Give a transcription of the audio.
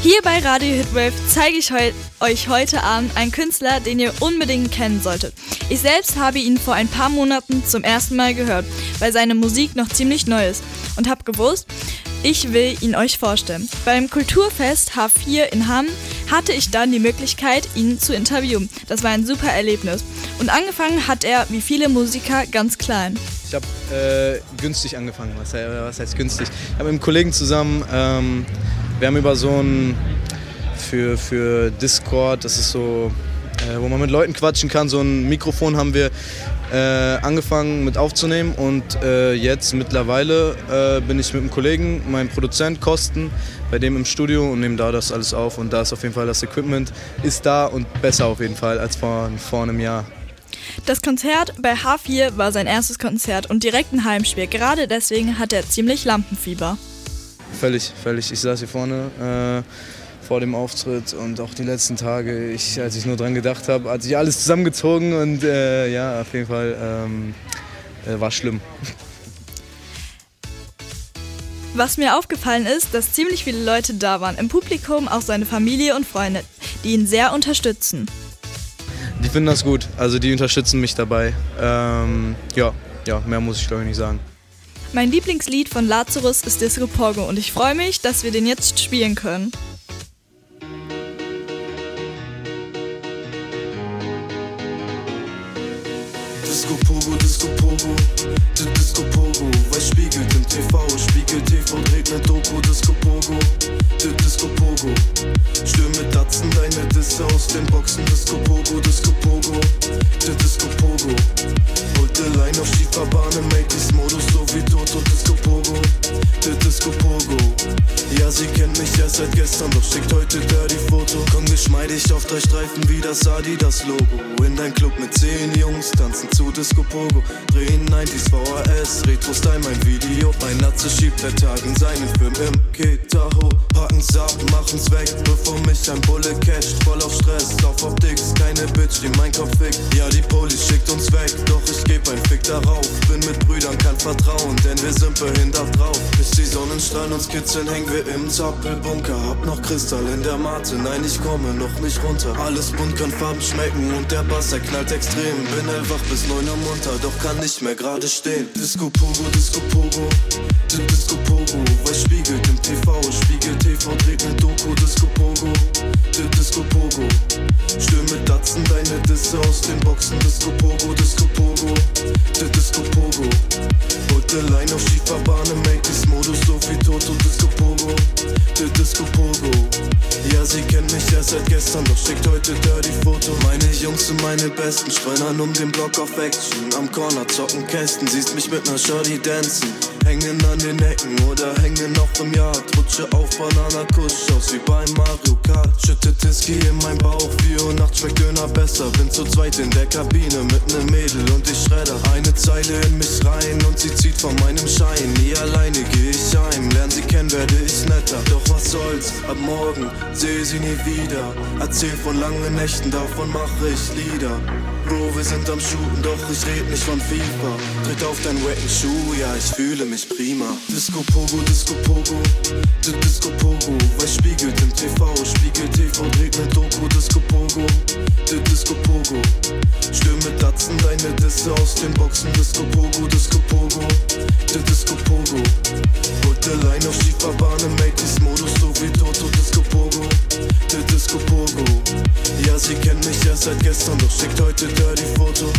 Hier bei Radio Hitwave zeige ich heu euch heute Abend einen Künstler, den ihr unbedingt kennen solltet. Ich selbst habe ihn vor ein paar Monaten zum ersten Mal gehört, weil seine Musik noch ziemlich neu ist und habe gewusst, ich will ihn euch vorstellen. Beim Kulturfest H4 in Hamm hatte ich dann die Möglichkeit, ihn zu interviewen. Das war ein super Erlebnis. Und angefangen hat er, wie viele Musiker, ganz klein. Ich habe äh, günstig angefangen. Was, was, heißt günstig? Ich habe mit einem Kollegen zusammen, ähm, wir haben über so ein, für, für Discord, das ist so, äh, wo man mit Leuten quatschen kann, so ein Mikrofon haben wir äh, angefangen mit aufzunehmen und äh, jetzt mittlerweile äh, bin ich mit einem Kollegen, meinem Produzent Kosten, bei dem im Studio und nehme da das alles auf und da ist auf jeden Fall das Equipment ist da und besser auf jeden Fall als vor, vor einem Jahr. Das Konzert bei H4 war sein erstes Konzert und direkt ein Heimspiel. Gerade deswegen hat er ziemlich Lampenfieber. Völlig, völlig. Ich saß hier vorne äh, vor dem Auftritt und auch die letzten Tage, ich, als ich nur dran gedacht habe, hat sich alles zusammengezogen und äh, ja, auf jeden Fall ähm, äh, war schlimm. Was mir aufgefallen ist, dass ziemlich viele Leute da waren. Im Publikum auch seine Familie und Freunde, die ihn sehr unterstützen. Die finden das gut, also die unterstützen mich dabei. Ähm, ja, ja, mehr muss ich glaube ich nicht sagen. Mein Lieblingslied von Lazarus ist Disco Pogo und ich freue mich, dass wir den jetzt spielen können. Disco Pogo, Disco Pogo, Disco Pogo, was spiegelt im TV, spiegelt TV, dreht ne Doku, Disco Pogo, Disco Pogo, stürme Datzen deine Disse aus den Boxen, Disco Pogo, Disco Pogo, Disco Pogo, Schieferbahnen, Makeys Modus, so wie Toto, Disco Pogo, Disco Pogo, ja sie kennt mich erst seit gestern, doch schickt heute Dirty Foto, komm geschmeidig auf drei Streifen wie das Adidas Logo, in dein Club mit zehn Jungs, tanzen zu Disco Pogo, drehen 90s VHS, Retro-Style mein Video, ein Natze schiebt seit Tagen seinen Film im Ketaho, packen's ab, machen's weg, bevor mich ein Bulle catcht, voll Bitch, die mein Kopf fickt, ja die Poli schickt uns weg, doch ich geb ein Fick darauf, bin mit Brüdern, kann vertrauen, denn wir sind behindert drauf, bis die Sonnenstrahlen uns kitzeln, hängen wir im Zappelbunker, hab noch Kristall in der Mate, nein ich komme noch nicht runter, alles bunt kann Farben schmecken und der Bass, er knallt extrem, bin hellwach bis 9 Uhr munter, doch kann nicht mehr gerade stehen, Disco Pogo, Disco Pogo, Disco deine Disse aus den Boxen, Disco Pogo, Disco Pogo, Disco Pogo, holte Line auf Schieferbahnen, Makeys Modus, so wie Toto, Disco Pogo, Disco Pogo, ja sie kennt mich erst seit gestern, doch schickt heute Dirty Foto, meine Jungs sind meine Besten, streunern um den Block auf Action, am Corner zocken Kästen, siehst mich mit ner Shorty dancen, hängen an den Ecken oder hängen noch im Yard, rutsche auf Banana Kusch aus wie bei Mario Kart, schüttet Whisky in mein Bauch, 4 Uhr nachts schmeckt Döner besser, bin zu zweit in der Kabine mit nem Mädel und ich schredder, eine Zeile in mich rein und sie zieht von meinem Schein, nie alleine geh ich heim, lern sie kennen, werde ich netter, doch was soll's, ab morgen seh sie nie wieder, erzähl von langen Nächten, davon mache ich Lieder. Bro, wir sind am Shooten, doch ich red nicht von FIFA. Tritt auf deinen wacken Schuh, ja, ich fühle mich prima. Disco Pogo, Disco Pogo, Disco Pogo, was spiegelt im TV, Spiegel TV dreht ne Doku, Disco Pogo, Disco Pogo. Stürme Datzen deine Disse aus den Boxen, Disco Pogo, Disco Pogo, sie kennt mich erst seit gestern, doch schickt heute Dirty Foto.